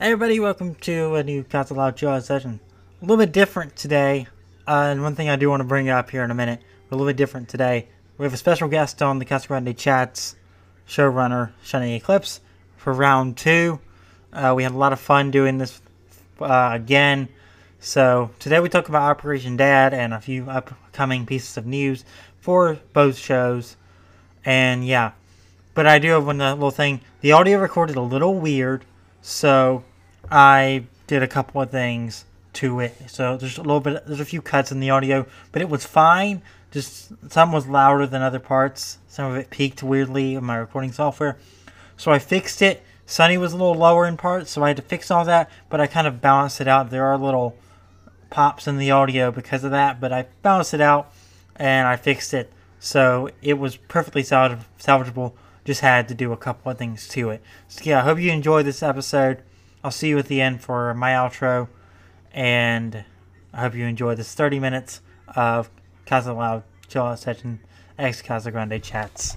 Hey everybody, welcome to a new Casa Loud Chill session. A little bit different today, uh, and one thing I do want to bring up here in a minute, We're a little bit different today. We have a special guest on the Casa Grande Chats, showrunner Shining Eclipse, for round two. Uh, we had a lot of fun doing this uh, again. So today we talk about Operation Dad and a few upcoming pieces of news for both shows. And yeah, but I do have one little thing. The audio recorded a little weird so I did a couple of things to it. So there's a little bit, there's a few cuts in the audio, but it was fine. Just some was louder than other parts. Some of it peaked weirdly in my recording software. So I fixed it. Sunny was a little lower in parts, so I had to fix all that, but I kind of balanced it out. There are little pops in the audio because of that, but I balanced it out and I fixed it. So it was perfectly salvageable just had to do a couple of things to it. So yeah, I hope you enjoyed this episode. I'll see you at the end for my outro, and I hope you enjoy this 30 minutes of Casa Loud Chill Out Session X Casa Grande Chats.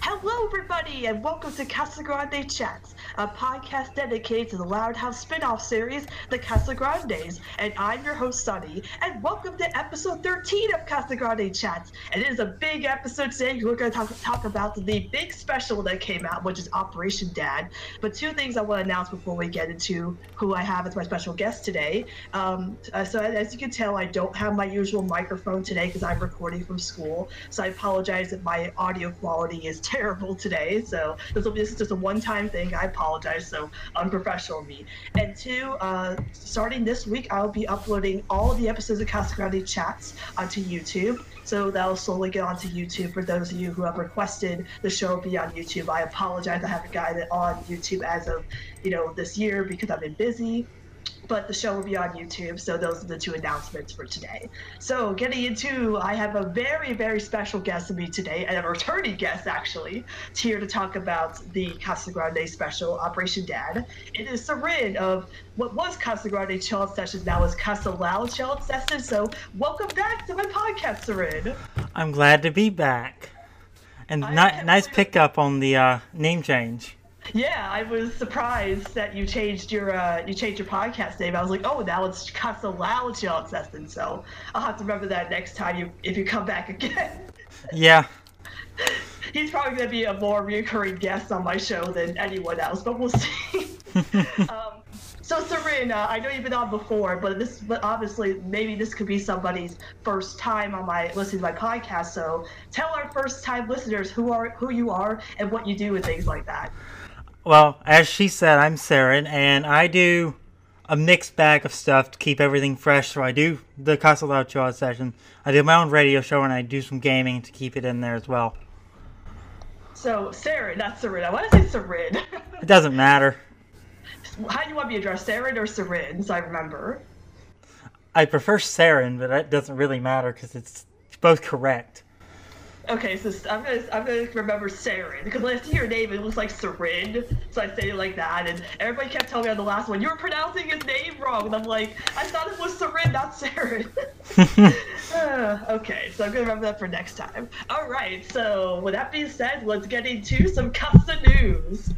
Hello, everybody, and welcome to Casa Grande Chats, a podcast dedicated to the Loud House spin-off series, The Casa Grandes. And I'm your host, Sunny, and welcome to episode 13 of Casa Grande Chats. And it is a big episode today. We're going to talk, talk about the big special that came out, which is Operation Dad. But two things I want to announce before we get into who I have as my special guest today. Um, uh, so as you can tell, I don't have my usual microphone today because I'm recording from school. So I apologize if my audio quality is terrible today. So this will be this is just a one-time thing. I apologize. So unprofessional of me. And two, uh, starting this week, I'll be uploading all of the episodes of Casa Grande Chats onto YouTube. So that'll slowly get onto YouTube for those of you who have requested the show be on YouTube. I apologize. I haven't gotten it on YouTube as of you know this year because I've been busy but the show will be on YouTube. So those are the two announcements for today. So getting into, I have a very, very special guest with me today, and a returning guest actually, here to talk about the Casa Grande special, Operation Dad. It is Sarin of what was Casa Grande Chill Sessions, now is Casa Loud Child Sessions. So welcome back to my podcast, Sarin. I'm glad to be back. And ni- nice pickup on the uh, name change. Yeah, I was surprised that you changed your uh, you changed your podcast name. I was like, oh, now it's Casa Loud Chill Session. So I'll have to remember that next time you if you come back again. Yeah. He's probably going to be a more recurring guest on my show than anyone else, but we'll see. um, so Serena, I know you've been on before, but this, but obviously, maybe this could be somebody's first time on my listening to my podcast. So tell our first time listeners who are who you are and what you do and things like that. Well, as she said, I'm Saren, and I do a mixed bag of stuff to keep everything fresh. So I do the Casa Loud Chill session. I do my own radio show, and I do some gaming to keep it in there as well. So Saren, not Sarin. I want to say Sarin. it doesn't matter. How do you want me to address Saren or Sarin? So I remember. I prefer Saren, but that doesn't really matter because it's both correct. Okay, so I'm gonna I'm gonna remember Saren because when I see your name, it looks like Sarin, so I say it like that, and everybody kept telling me on the last one you were pronouncing his name wrong, and I'm like, I thought it was Sarin, not Saren. uh, okay, so I'm gonna remember that for next time. All right, so with that being said, let's get into some Casa news.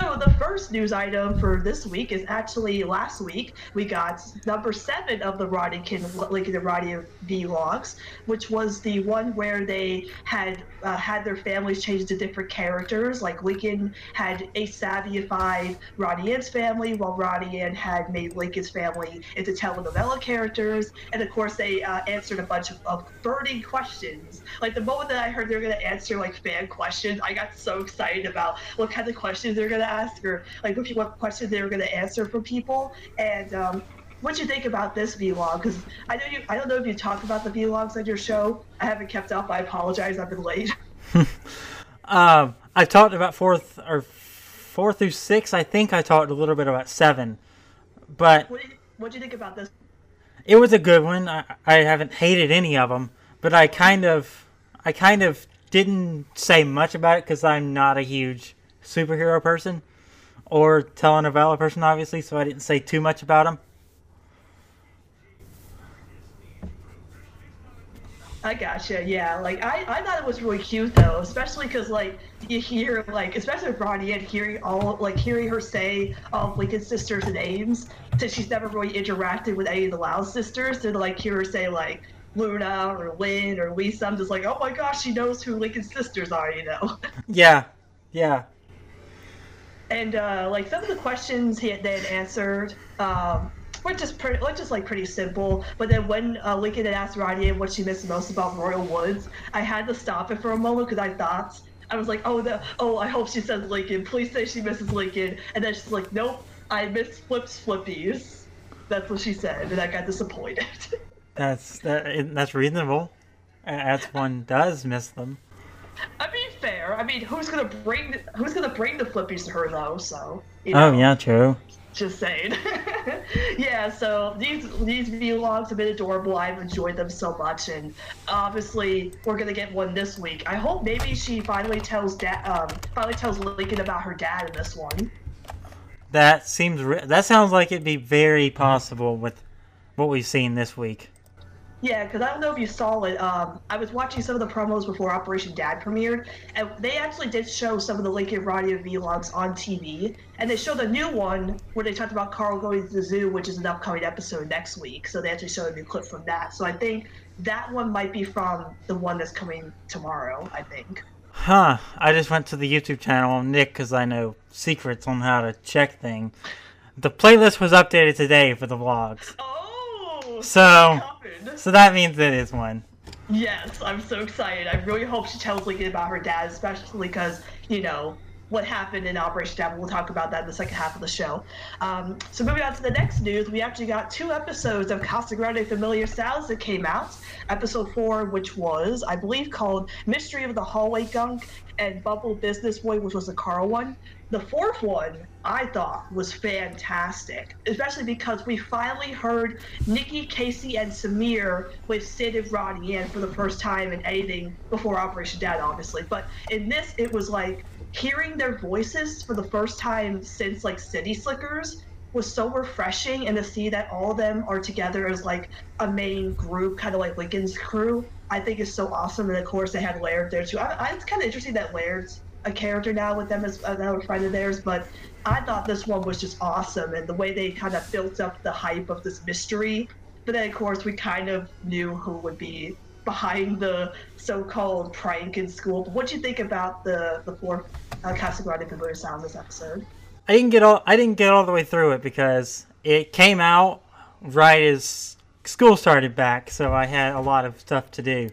So the first news item for this week is actually last week we got number seven of the Roddykin Lincoln and Roddy vlogs, which was the one where they had uh, had their families change to different characters. Like Lincoln had a Savvyified Ronnie Anne's family, while Roddy Ann had made Lincoln's family into telenovela characters. And of course, they uh, answered a bunch of, of burning questions. Like the moment that I heard they were going to answer like fan questions, I got so excited about what kind of questions they're going to ask or like what questions they were going to answer for people. And um, what you think about this vlog? Because I know you. I don't know if you talk about the vlogs on your show. I haven't kept up. I apologize. I've been late. um, I talked about fourth or four through six. I think I talked a little bit about seven, but what do you, what do you think about this? It was a good one. I, I haven't hated any of them, but I kind of, I kind of didn't say much about it because I'm not a huge superhero person or telenovela person, obviously, so I didn't say too much about him. I gotcha. Yeah, like I, I thought it was really cute though, especially because like you hear like, especially with Ronnie Anne hearing all like hearing her say all of Lincoln's sisters' names, since she's never really interacted with any of the Loud sisters, to like hear her say like Luna or Lynn or Lisa, I'm just like, oh my gosh, she knows who Lincoln's sisters are, you know. Yeah, yeah. And uh, like some of the questions he had, they had answered um, were just pretty, were just like pretty simple. But then when uh, Lincoln had asked Ronnie what she missed most about Royal Woods, I had to stop it for a moment because I thought I was like, oh, the, oh, I hope she says Lincoln. Please say she misses Lincoln. And then she's like, nope, I miss Flips Flippees. That's what she said, and I got disappointed. That's that, that's reasonable. As one does miss them. I mean, fair. I mean, who's gonna bring who's gonna bring the Flippees to her though? So. You Oh yeah, true. Just saying. yeah. So these these vlogs have been adorable. I've enjoyed them so much, and obviously we're gonna get one this week. I hope maybe she finally tells dad, um, finally tells Lincoln about her dad in this one. That seems that sounds like it'd be very possible with what we've seen this week. Yeah, because I don't know if you saw it. Um, I was watching some of the promos before Operation Dad premiered, and they actually did show some of the Lincoln Radio vlogs on TV. And they showed a new one where they talked about Carl going to the zoo, which is an upcoming episode next week. So they actually showed a new clip from that. So I think that one might be from the one that's coming tomorrow. I think. Huh. I just went to the YouTube channel Nick because I know secrets on how to check things. The playlist was updated today for the vlogs. Oh. So- So that means it is one. Yes, I'm so excited. I really hope she tells Lincoln about her dad, especially because, you know, what happened in Operation Dad. We'll talk about that in the second half of the show. Um, so moving on to the next news, we actually got two episodes of Casa Grande Familia Sounds that came out. Episode four, which was, I believe, called Mystery of the Hallway Gunk, and Bubble Business Boy, which was the Carl one. The fourth one, I thought, was fantastic, especially because we finally heard Nikki, Casey, and Sameer with Sid and Ronnie in for the first time in anything before Operation Dad, obviously. But in this, it was like hearing their voices for the first time since like City Slickers was so refreshing and to see that all of them are together as like a main group, kind of like Lincoln's crew, I think is so awesome. And of course, they had Laird there too. I, I, it's kind of interesting that Laird's a character now with them as another friend of theirs, but I thought this one was just awesome and the way they kind of built up the hype of this mystery. But then, of course, we kind of knew who would be behind the so-called prank in school. But what do you think about the the fourth uh, Casa Grande Familia Sound this episode? I didn't get all I didn't get all the way through it because it came out right as school started back, so I had a lot of stuff to do.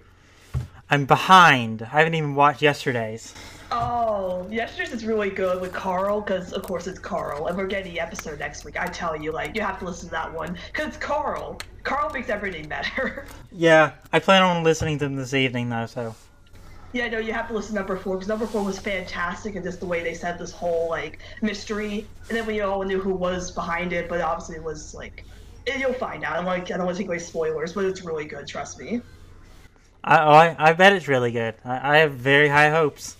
I'm behind. I haven't even watched yesterday's. Oh, yesterday's is really good with Carl because, of course, it's Carl, and we're getting the episode next week. I tell you, like, you have to listen to that one because it's Carl. Carl makes everything better. Yeah, I plan on listening to them this evening though, so yeah, no, you have to listen to number four because number four was fantastic and just the way they said this whole like mystery, and then we all knew who was behind it, but obviously it was like you'll find out. I don't like I don't want to take away spoilers, but it's really good. Trust me. I oh, I, I bet it's really good. I, I have very high hopes.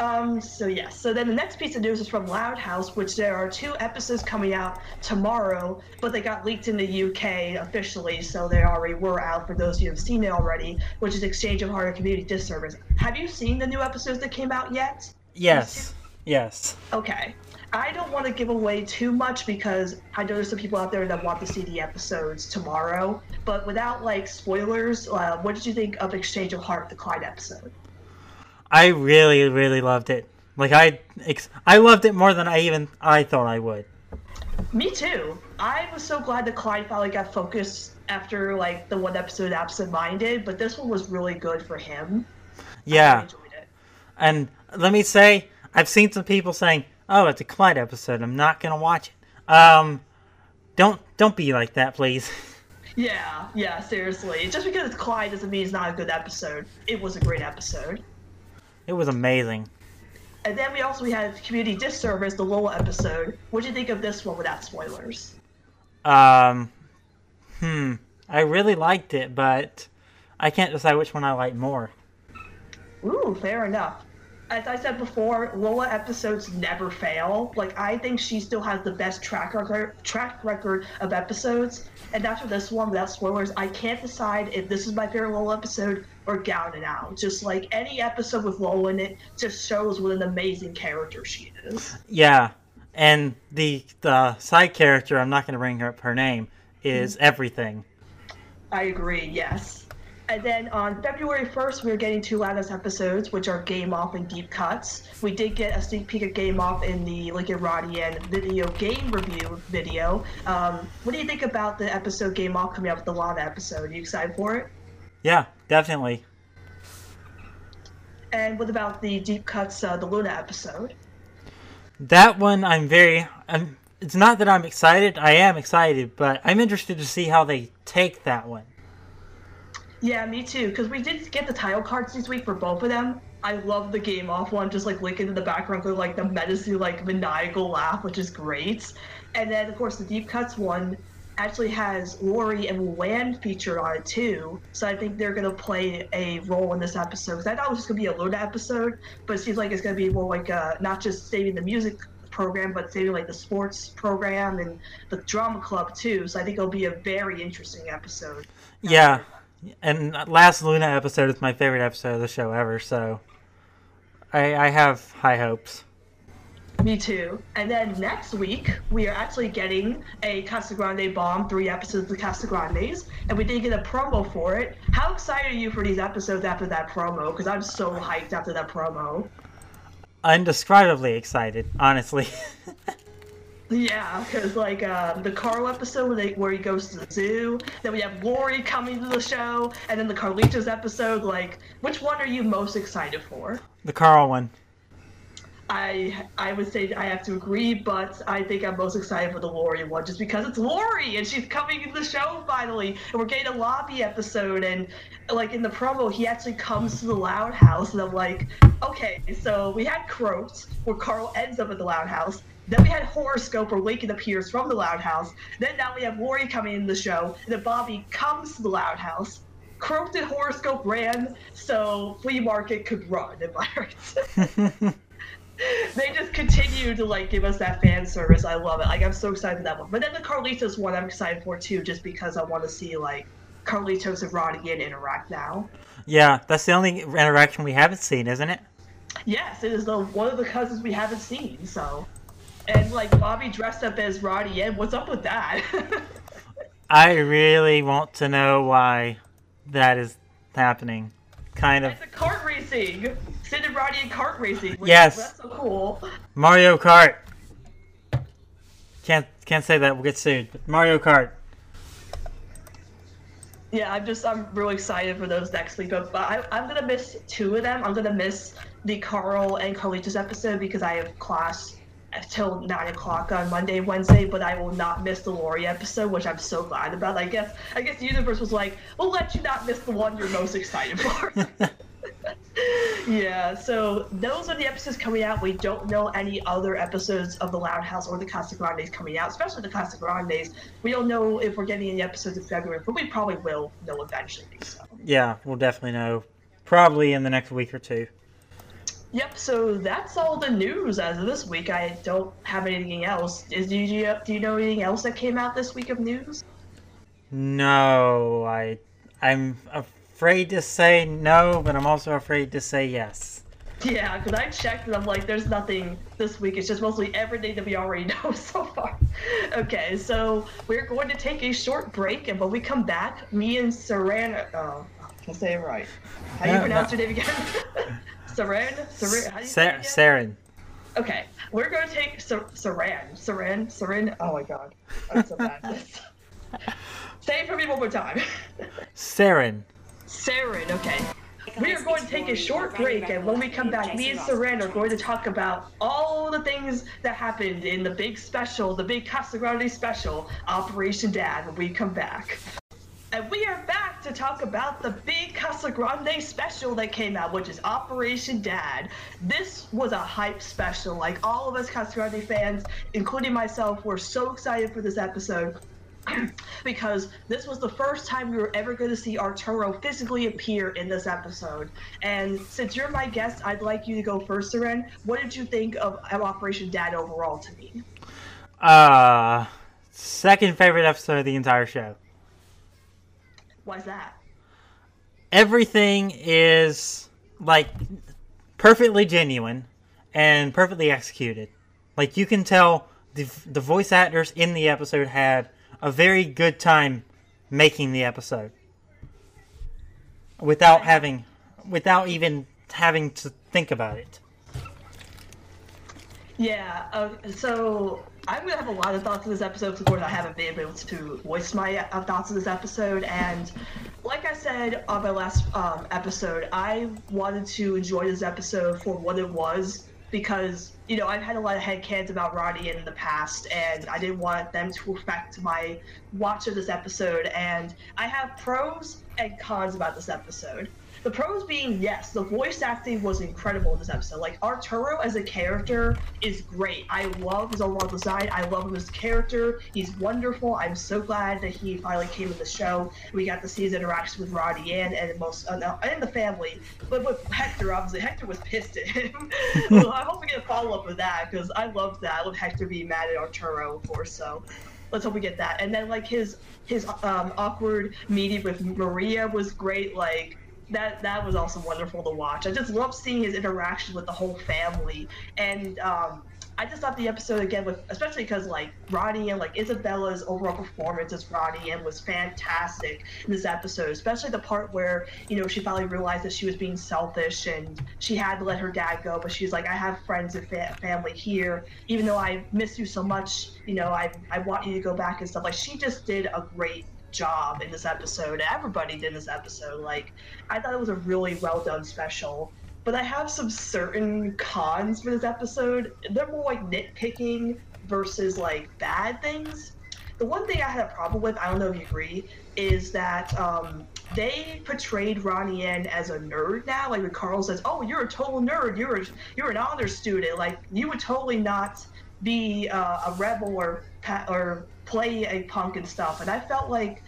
Um, so yes. So then the next piece of news is from Loud House, which there are two episodes coming out tomorrow, but they got leaked in the UK officially, so they already were out for those who have seen it already, which is Exchange of Heart and Community Disservice. Have you seen the new episodes that came out yet? Yes, yes. Okay. I don't want to give away too much because I know there's some people out there that want to see the episodes tomorrow. But without like spoilers, uh, what did you think of Exchange of Heart, the Clyde episode? I really really loved it. Like I ex- I loved it more than I even I thought I would. Me too. I was so glad that Clyde finally got focused after like the one episode Absent Minded, but this one was really good for him. Yeah. And let me say, I've seen some people saying, "Oh, it's a Clyde episode. I'm not gonna watch it." Um, don't don't be like that, please. Yeah, yeah, seriously. Just because it's Clyde doesn't mean it's not a good episode. It was a great episode. It was amazing. And then we also we had Community Disservice, the Lola episode. What do you think of this one without spoilers? Um, hmm. I really liked it, but I can't decide which one I like more. Ooh, fair enough. As I said before, Lola episodes never fail. Like I think she still has the best track record track record of episodes. And after this one, without spoilers, I can't decide if this is my favorite Lola episode or Gown and Out. Just like any episode with Lola in it, just shows what an amazing character she is. Yeah, and the the side character, I'm not going to bring her up her name, is mm-hmm. everything. I agree. Yes. And then on February 1st, we're getting two latest episodes, which are Game Off and Deep Cuts. We did get a sneak peek of Game Off in the Lincoln Ronnie Anne video game review video. Um, what do you think about the episode Game Off coming up with the Lana episode? Are you excited for it? Yeah, definitely. And what about the Deep Cuts, uh, the Luna episode? That one, I'm very. I'm, it's not that I'm excited. I am excited, but I'm interested to see how they take that one. Yeah, me too. Because we did get the title cards this week for both of them. I love the game off one, just like Lincoln in the background with like the menacing, like maniacal laugh, which is great. And then of course the deep cuts one actually has Lori and Luann featured on it too. So I think they're gonna play a role in this episode. Because I thought it was just gonna be a Luna episode, but it seems like it's gonna be more like uh, not just saving the music program, but saving like the sports program and the drama club too. So I think it'll be a very interesting episode. Yeah. And last Luna episode is my favorite episode of the show ever, so I, I have high hopes. Me too. And then next week, we are actually getting a Casa Grande Bomb, three episodes of the Casa Grandes, and we did get a promo for it. How excited are you for these episodes after that promo? Because I'm so hyped after that promo. Undescribably excited, honestly. Yeah, because like uh, the Carl episode where, they, where he goes to the zoo, then we have Lori coming to the show, and then the Carlitos episode. Like, which one are you most excited for? The Carl one. I I would say I have to agree, but I think I'm most excited for the Lori one just because it's Lori and she's coming to the show finally, and we're getting a lobby episode. And like in the promo, he actually comes to the Loud House, and I'm like, okay, so we had Croaked where Carl ends up at the Loud House. Then we had Horoscope where the appears from the Loud House. Then now we have Lori coming in the show, and then Bobby comes to the Loud House. Croaked and Horoscope ran, so Flea Market could run, am I right? they just continue to like give us that fan service. I love it. Like I'm so excited for that one. But then the Carlitos one I'm excited for too, just because I want to see like Carlitos and Ronnie Anne interact now. Yeah, that's the only interaction we haven't seen, isn't it? Yes, it is the one of the cousins we haven't seen. So and like Bobby dressed up as Roddy Ed. What's up with that? I really want to know why that is happening. Kind of. It's a kart racing. Sid and Roddy in kart racing. Yes. That's so cool. Mario Kart. Can't can't say that. We'll get sued. But Mario Kart. Yeah, I'm just I'm really excited for those next week. But, but I, I'm gonna miss two of them. I'm gonna miss the Carl and Carlitos episode because I have class till nine o'clock on Monday, Wednesday, but I will not miss the Lori episode, which I'm so glad about. I guess I guess the universe was like, we'll let you not miss the one you're most excited for. yeah, so those are the episodes coming out. We don't know any other episodes of the Loud House or the Casa Grandes coming out, especially the Casa Grandes. We don't know if we're getting any episodes in February, but we probably will know eventually. So. Yeah, we'll definitely know. Probably in the next week or two. Yep. So that's all the news as of this week. I don't have anything else. Is do you do you know anything else that came out this week of news? No, I I'm afraid to say no, but I'm also afraid to say yes. Yeah, because I checked and I'm like, there's nothing this week. It's just mostly everything that we already know so far. Okay, so we're going to take a short break, and when we come back, me and Serena. Oh, I can say it right. How do you pronounce your name again? Saren? Saren? How do you Sa- Saren. Okay, we're going to take Saran. Saran? Saran? Oh my god. I'm so bad Say it for me one more time. Saren. Saren, okay. We are going to take a short break, and when we come back, me and Saran are going to talk about all the things that happened in the big special, the big Casa Grande special, Operation Dad, when we come back. And we are back to talk about the big Casa Grande special that came out, which is Operation Dad. This was a hype special. Like all of us Casa Grande fans, including myself, were so excited for this episode. because this was the first time we were ever going to see Arturo physically appear in this episode. And since you're my guest, I'd like you to go first, Seren. What did you think of Operation Dad overall to me? Uh, second favorite episode of the entire show. Why's that? Everything is like perfectly genuine and perfectly executed. Like you can tell the the voice actors in the episode had a very good time making the episode without having without even having to think about it. Yeah, uh, so I'm gonna have a lot of thoughts on this episode. because, Of course, I haven't been able to voice my uh, thoughts on this episode, and like I said on my last um, episode, I wanted to enjoy this episode for what it was because you know I've had a lot of headcanons about Ronnie in the past, and I didn't want them to affect my watch of this episode. And I have pros and cons about this episode. The pros being yes, the voice acting was incredible in this episode. Like Arturo as a character is great. I love his overall design. I love him as a character. He's wonderful. I'm so glad that he finally came in the show. We got to see his interaction with Ronnie and and most uh, and the family. But with Hector, obviously, Hector was pissed at him. well, I hope we get a follow up with that because I love that. I love Hector being mad at Arturo, of course. So let's hope we get that. And then like his his um, awkward meeting with Maria was great. Like that that was also wonderful to watch. I just love seeing his interaction with the whole family, and um, I just thought the episode again with especially because like Ronnie Anne like Izabella's overall performance as Ronnie and was fantastic in this episode, especially the part where you know she finally realized that she was being selfish and she had to let her dad go, but she's like, I have friends and fa- family here, even though I miss you so much, you know, I I want you to go back and stuff. Like she just did a great job in this episode. Everybody did this episode. Like, I thought it was a really well done special. But I have some certain cons for this episode. They're more like nitpicking versus like bad things. The one thing I had a problem with, I don't know if you agree, is that um, they portrayed Ronnie Anne as a nerd now. Like when Carl says, "Oh, you're a total nerd. You're a, you're an honor student. Like you would totally not be uh, a rebel or or play a punk and stuff. And I felt like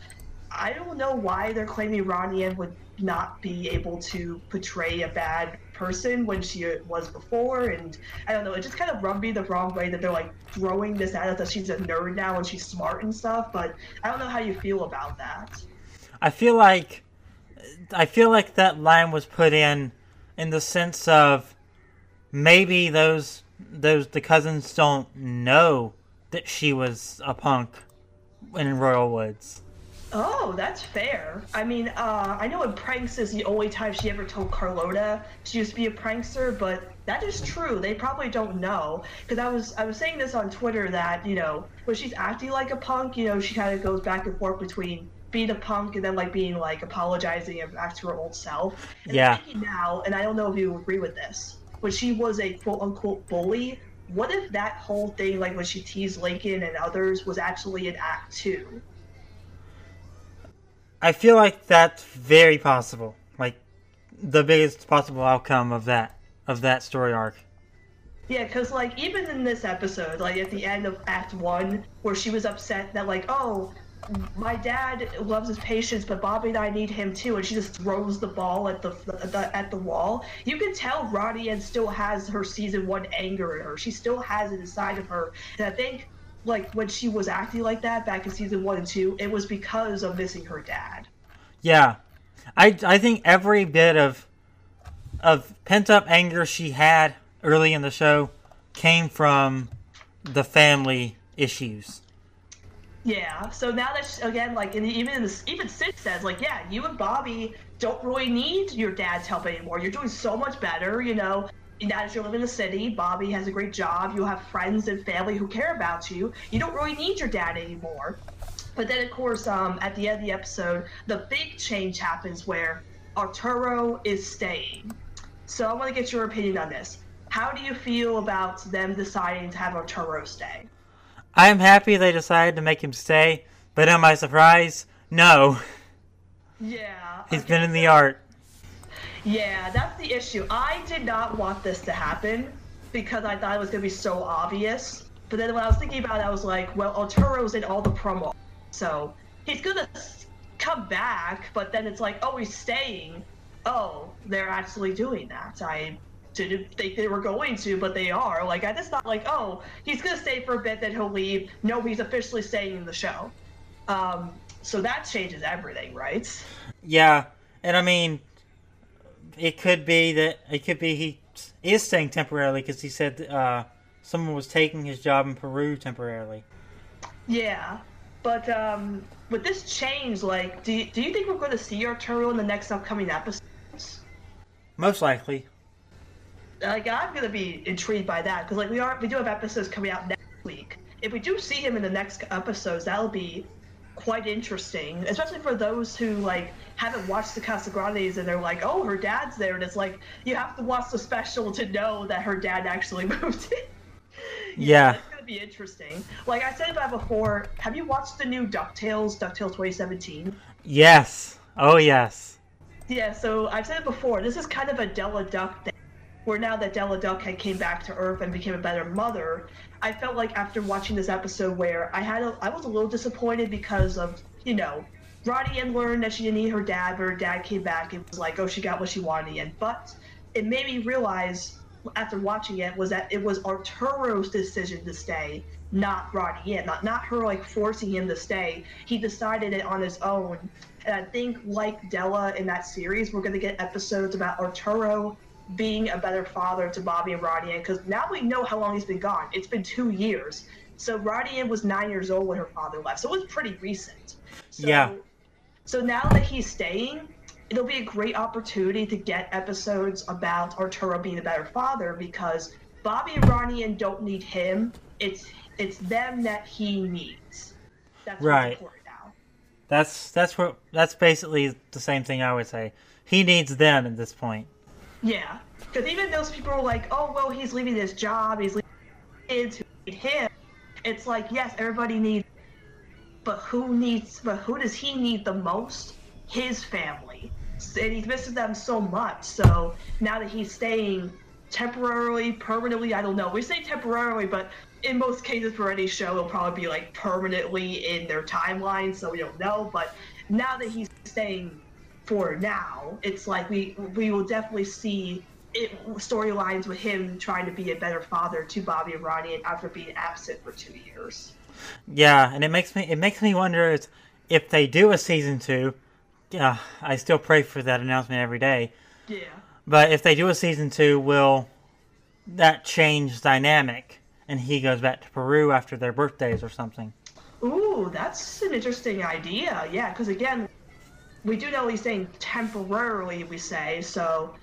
I don't know why they're claiming Ronnie would not be able to portray a bad person when she was before and I don't know it just kind of rubbed me the wrong way that they're like throwing this at us that she's a nerd now and she's smart and stuff but I don't know how you feel about that I feel like I feel like that line was put in in the sense of maybe those those the cousins don't know that she was a punk in Royal Woods. Oh, that's fair. I mean, uh, I know in pranks is the only time she ever told Carlota she used to be a prankster, but that is true. They probably don't know because I was I was saying this on Twitter that you know when she's acting like a punk, you know she kind of goes back and forth between being a punk and then like being like apologizing and back to her old self. And yeah. now, and I don't know if you agree with this, but she was a quote unquote bully, what if that whole thing, like when she teased Lincoln and others, was actually an Act Two? I feel like that's very possible. Like the biggest possible outcome of that of that story arc. Yeah, because like even in this episode, like at the end of Act One, where she was upset that like, oh, my dad loves his patients, but Bobby and I need him too. And she just throws the ball at the, the at the wall. You can tell Ronnie Anne still has her season one anger in her. She still has it inside of her. And I think like when she was acting like that back in season one and two, it was because of missing her dad. Yeah, I I think every bit of of pent up anger she had early in the show came from the family issues. Yeah. So now that she, again, like in the, even in even Sid says, like, yeah, you and Bobby don't really need your dad's help anymore. You're doing so much better. You know, that you live in the city, Bobby has a great job. You have friends and family who care about you. You don't really need your dad anymore. But then, of course, um, at the end of the episode, the big change happens where Arturo is staying. So I want to get your opinion on this. How do you feel about them deciding to have Arturo stay? I am happy they decided to make him stay, but am I surprised? No. Yeah. He's okay, been in the art. Yeah, that's the issue. I did not want this to happen because I thought it was going to be so obvious. But then when I was thinking about it, I was like, well, Arturo's in all the promo. So he's gonna come back, but then it's like, oh, he's staying. Oh, they're actually doing that. I didn't think they were going to, but they are. Like I just thought, like, oh, he's gonna stay for a bit, then he'll leave. No, he's officially staying in the show. Um, so that changes everything, right? Yeah, and I mean, it could be that it could be he is staying temporarily because he said uh, someone was taking his job in Peru temporarily. Yeah, but um, with this change, like, do you, do you think we're going to see Arturo in the next upcoming episodes? Most likely. Like, I'm going to be intrigued by that because, like, we are we do have episodes coming out next week. If we do see him in the next episodes, that'll be quite interesting, especially for those who like haven't watched the Casagrandes and they're like, "Oh, her dad's there," and it's like you have to watch the special to know that her dad actually moved in. Yeah. It's gonna be interesting. Like I said about before, have you watched the new DuckTales, DuckTales 2017? Yes. Oh yes. Yeah, so I've said it before, this is kind of a Della Duck thing. Where now that Della Duck had came back to Earth and became a better mother, I felt like after watching this episode where I had a, I was a little disappointed because of, you know, Ronnie Anne learned that she didn't need her dad, but her dad came back and was like, oh, she got what she wanted in. But it made me realize after watching it was that it was Arturo's decision to stay, not Ronnie Ann, not not her like forcing him to stay. He decided it on his own. And I think like Della in that series, we're gonna get episodes about Arturo being a better father to Bobby and Ronnie Ann because now we know how long he's been gone. It's been two years. So Ronnie Ann was nine years old when her father left, so it was pretty recent. So, Yeah. So now that he's staying, it'll be a great opportunity to get episodes about Arturo being a better father because Bobby and Ronnie Ann don't need him. It's it's them that he needs. That's Right. That's that's what that's basically the same thing I would say. He needs them at this point. Yeah, because even those people are like, oh well, he's leaving his job, he's leaving kids who need him. It's like yes, everybody needs, but who needs? But who does he need the most? His family, and he misses them so much. So now that he's staying temporarily, permanently, I don't know. We say temporarily, but in most cases for any show, it'll probably be like permanently in their timeline, so we don't know. But now that he's staying for now, it's like we we will definitely see storylines with him trying to be a better father to Bobby and Ronnie after being absent for two years. Yeah, and it makes me it makes me wonder is if they do a season two. Yeah, I still pray for that announcement every day. Yeah. But if they do a season two, will that change dynamic? And he goes back to Peru after their birthdays or something. Ooh, that's an interesting idea. Yeah, because again, we do know he's saying temporarily, we say, so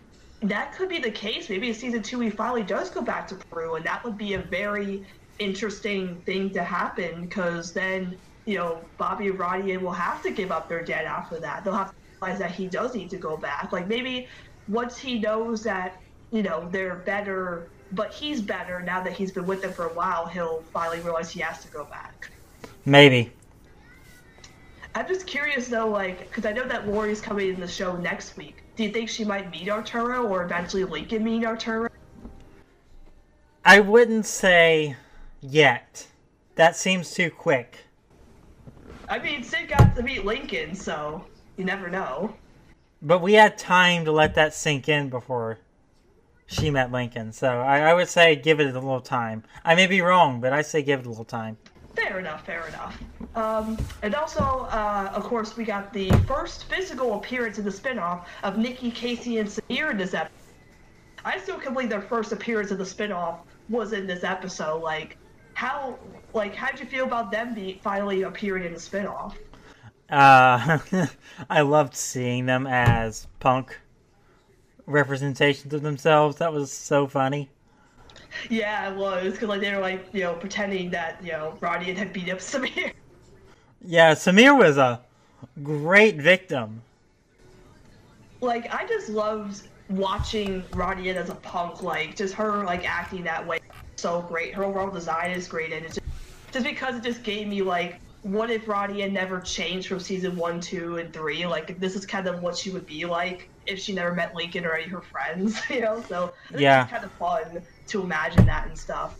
that could be the case. Maybe in season two he finally does go back to Peru, and that would be a very interesting thing to happen because then, you know, Bobby and Roddy will have to give up their dad after that. They'll have to realize that he does need to go back. Like maybe once he knows that, you know, they're better, but he's better now that he's been with them for a while, he'll finally realize he has to go back. Maybe. I'm just curious though, like, because I know that Lori's coming in the show next week. Do you think she might meet Arturo or eventually Lincoln meet Arturo? I wouldn't say yet. That seems too quick. I mean, Sid got to meet Lincoln, so you never know. But we had time to let that sink in before she met Lincoln. So I, I would say give it a little time. I may be wrong, but I say give it a little time. Fair enough, fair enough. Um, and also, uh, of course, we got the first physical appearance in the spinoff of Nikki, Casey, and Sameer in this episode. I still can't believe their first appearance in the spinoff was in this episode. Like, how, like, how'd you feel about them be finally appearing in the spinoff? Uh, I loved seeing them as punk representations of themselves. That was so funny. Yeah, it was because like they were like you know pretending that you know Roddy had beat up Sameer. Yeah, Sameer was a great victim. like I just loved watching Roddy as a punk. Like just her like acting that way, so great. Her overall design is great, and it's just, just because it just gave me like, what if Roddy had never changed from season one, two, and three? Like this is kind of what she would be like if she never met Lincoln or any of her friends. You know, so Yeah. it's kind of fun to imagine that and stuff.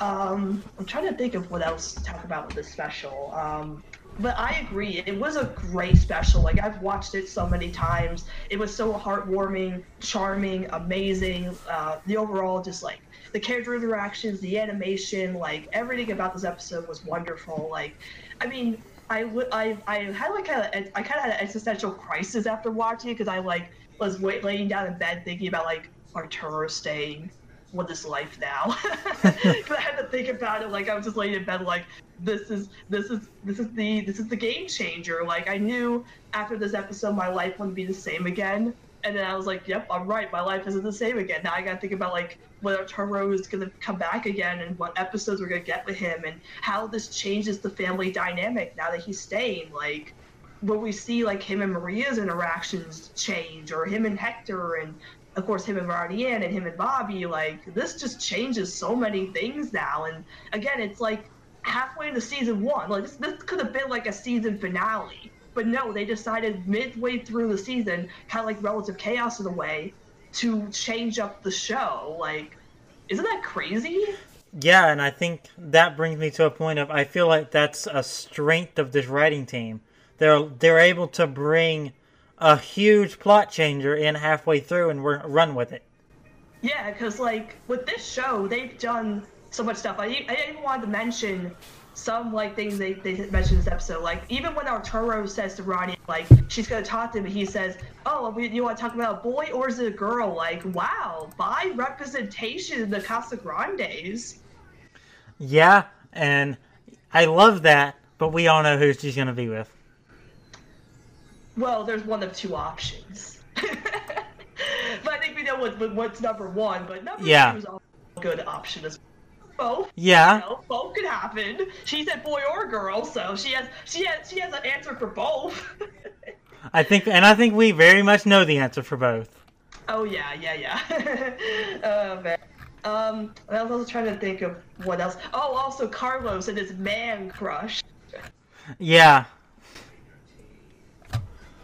Um, I'm trying to think of what else to talk about with this special. Um, but I agree, it was a great special. Like I've watched it so many times. It was so heartwarming, charming, amazing. Uh, the overall just like the character interactions, the animation, like everything about this episode was wonderful. Like, I mean, I would I I had like a I kind of had an existential crisis after watching it because I like was wait, laying down in bed thinking about like Arturo staying what is life now? Because I had to think about it. Like I was just laying in bed, like this is this is this is the this is the game changer. Like I knew after this episode, my life wouldn't be the same again. And then I was like, yep, I'm right. My life isn't the same again. Now I got to think about like whether Arturo is going to come back again and what episodes we're going to get with him and how this changes the family dynamic now that he's staying. Like, will we see like him and Maria's interactions change or him and Hector and of course him and Ronnie Anne and him and Bobby, like this just changes so many things now. And again, it's like halfway into season one. Like this, this could have been like a season finale. But no, they decided midway through the season, kind of like relative chaos in a way, to change up the show. Like, isn't that crazy? Yeah, and I think that brings me to a point of I feel like that's a strength of this writing team. They're they're able to bring a huge plot changer in halfway through and run with it. Yeah, because like with this show, they've done so much stuff. I, I even wanted to mention some like things they, they mentioned in this episode. Like even when Arturo says to Ronnie, like she's gonna talk to him, he says, "Oh, you want to talk about a boy or is it a girl?" Like, wow, by representation in the Casa Grandes. Yeah, and I love that, but we all know who she's gonna be with. Well, there's one of two options. but I think we know what, what's number one. But number yeah. two is also a good option as both. Yeah. You know, both could happen. She said boy or girl, so she has she has she has an answer for both. I think, and I think we very much know the answer for both. Oh yeah, yeah, yeah. oh man. Um, I was also trying to think of what else. Oh, also Carlos and his man crush. Yeah,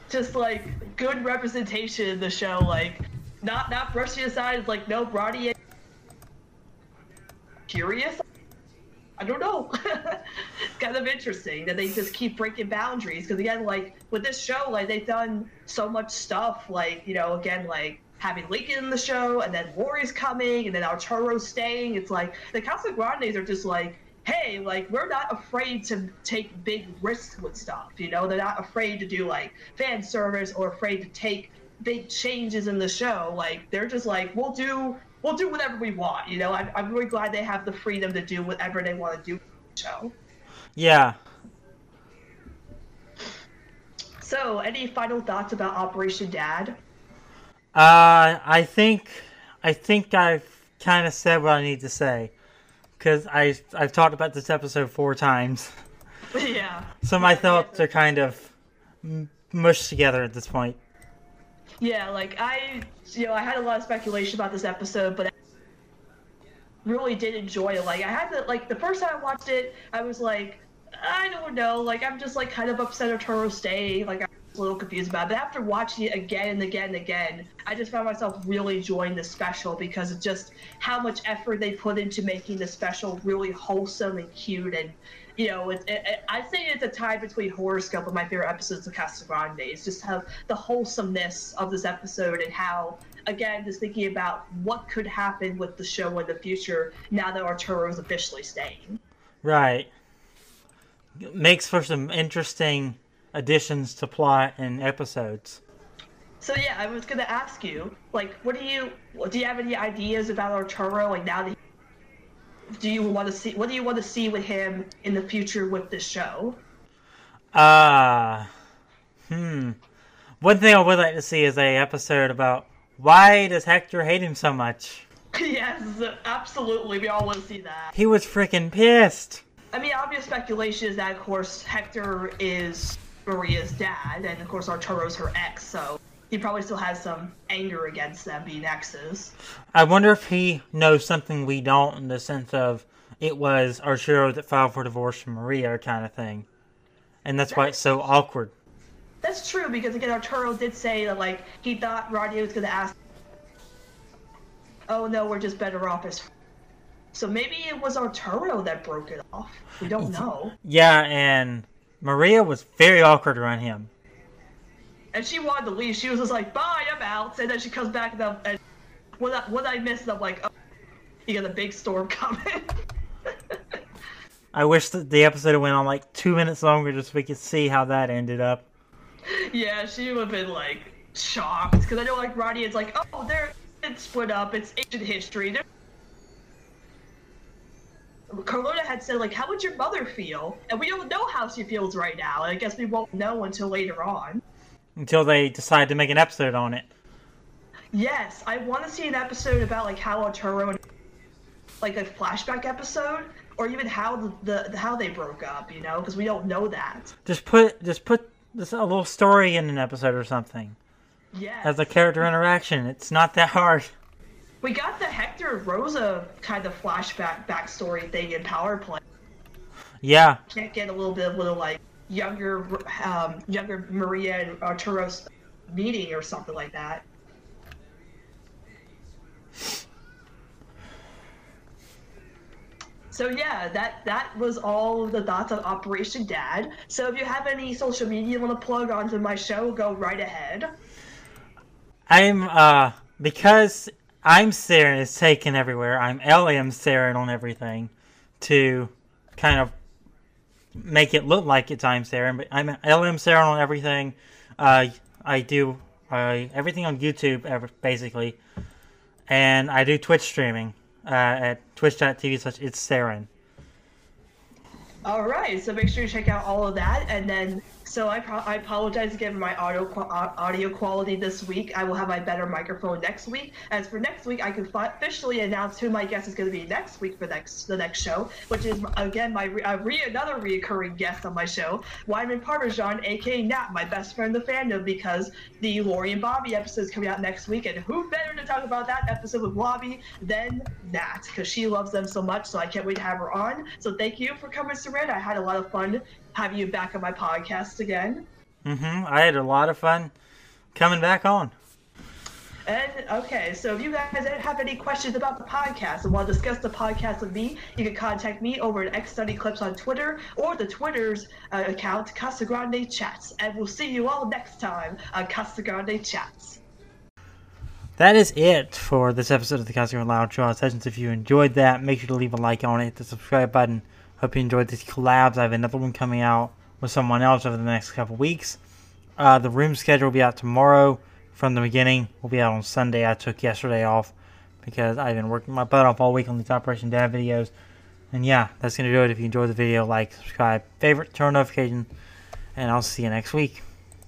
just like good representation in the show. Like not not brushing aside. Like no, Brody. Curious. I don't know. it's kind of interesting that they just keep breaking boundaries. Because again, like with this show, like they've done so much stuff. Like you know, again, like having Lincoln in the show, and then Rory's coming, and then Arturo staying. It's like the Casa Grandes are just like hey, like we're not afraid to take big risks with stuff. You know, they're not afraid to do like fan service or afraid to take big changes in the show. Like they're just like, we'll do we'll do whatever we want. You know, I'm, I'm really glad they have the freedom to do whatever they want to do. The show. Yeah. So, any final thoughts about Operation Dad? Uh, I think I think I've kind of said what I need to say because I I've talked about this episode four times. Yeah. so my thoughts are kind of mushed together at this point. Yeah, like I, you know, I had a lot of speculation about this episode, but I really did enjoy it. Like I had to, like the first time I watched it, I was like, I don't know, like I'm just like kind of upset at Arturo staying. Like a little confused about. It. But after watching it again and again and again, I just found myself really enjoying the special because it's just how much effort they put into making the special really wholesome and cute. And, you know, it, it, it, I say it's a tie between Horoscope and my favorite episodes of Casa Grande. It's just how the wholesomeness of this episode and how, again, just thinking about what could happen with the show in the future now that Arturo is officially staying. Right. Makes for some interesting additions to plot and episodes. So yeah, I was gonna ask you, like, what do you do? You have any ideas about Arturo? Like now that do you want to see? What do you want to see with him in the future with this show? Ah, uh, hmm. One thing I would like to see is a episode about why does Hector hate him so much. yes, absolutely. We all want to see that. He was freaking pissed. I mean, obvious speculation is that, of course, Hector is Maria's dad, and of course Arturo's her ex, so he probably still has some anger against them being exes. I wonder if he knows something we don't in the sense of it was Arturo that filed for divorce from Maria kind of thing. And that's, that's why it's so awkward. That's true because again Arturo did say that like he thought Rodney was gonna ask Oh no, we're just better off as So maybe it was Arturo that broke it off. We don't know. Yeah, and Maria was very awkward around him. And she wanted to leave. She was just like, "Bye, I'm out." And then she comes back and, I'm, and what I, what I missed, I'm like, "Oh, you got a big storm coming." I wish that the episode went on like two minutes longer just so we could see how that ended up. yeah, she would have been like shocked because I know like Roddy is like, "Oh, they're it's split up. It's ancient history." They're... Carlota had said like, "How would your mother feel?" And we don't know how she feels right now. And I guess we won't know until later on. Until they decide to make an episode on it. Yes, I want to see an episode about like how Arturo, like a flashback episode, or even how the, the how they broke up. You know, because we don't know that. Just put just put this a little story in an episode or something Yeah. as a character interaction. It's not that hard. We got the Hector Rosa kind of flashback backstory thing in Power Play. Yeah, Can't get a little bit of little like younger, um, younger Maria and Arturo's meeting or something like that. So yeah, that that was all the thoughts on Operation Dad. So if you have any social media you want to plug onto my show, go right ahead. I'm uh because I'm Saren is taken everywhere. I'm LM Saren on everything to kind of make it look like it's I'm Saren, but I'm LM Saren on everything. Uh, I do uh, everything on YouTube, basically, and I do Twitch streaming uh, at twitch.tv slash it's Saren. All right, so make sure you check out all of that, and then so I, pro- I apologize again for my audio qu- audio quality this week. I will have my better microphone next week. As for next week, I can fi- officially announce who my guest is going to be next week for next the next show, which is again my re- uh, re- another reoccurring guest on my show, Wyman Parmesan, aka Nat, my best friend in the fandom, because the Lori and Bobby episode is coming out next week, and who better to talk about that episode with Wabi, then Nat, because she loves them so much. So I can't wait to have her on. So thank you for coming, Saren. I had a lot of fun having you back on my podcast again. Mm-hmm. I had a lot of fun coming back on. And okay, so if you guys have any questions about the podcast and want to discuss the podcast with me, you can contact me over at X Study Clips on Twitter or the Twitter's uh, account Casa Grande Chats. And we'll see you all next time on Casa Grande Chats. That is it for this episode of the Costume Loud Show Sessions. If you enjoyed that, make sure to leave a like on it, hit the subscribe button. Hope you enjoyed these collabs. I have another one coming out with someone else over the next couple weeks. Uh, the room schedule will be out tomorrow from the beginning. Will be out on Sunday. I took yesterday off because I've been working my butt off all week on these Operation Dad videos. And yeah, that's going to do it. If you enjoyed the video, like, subscribe, favorite, turn on notifications, and I'll see you next week.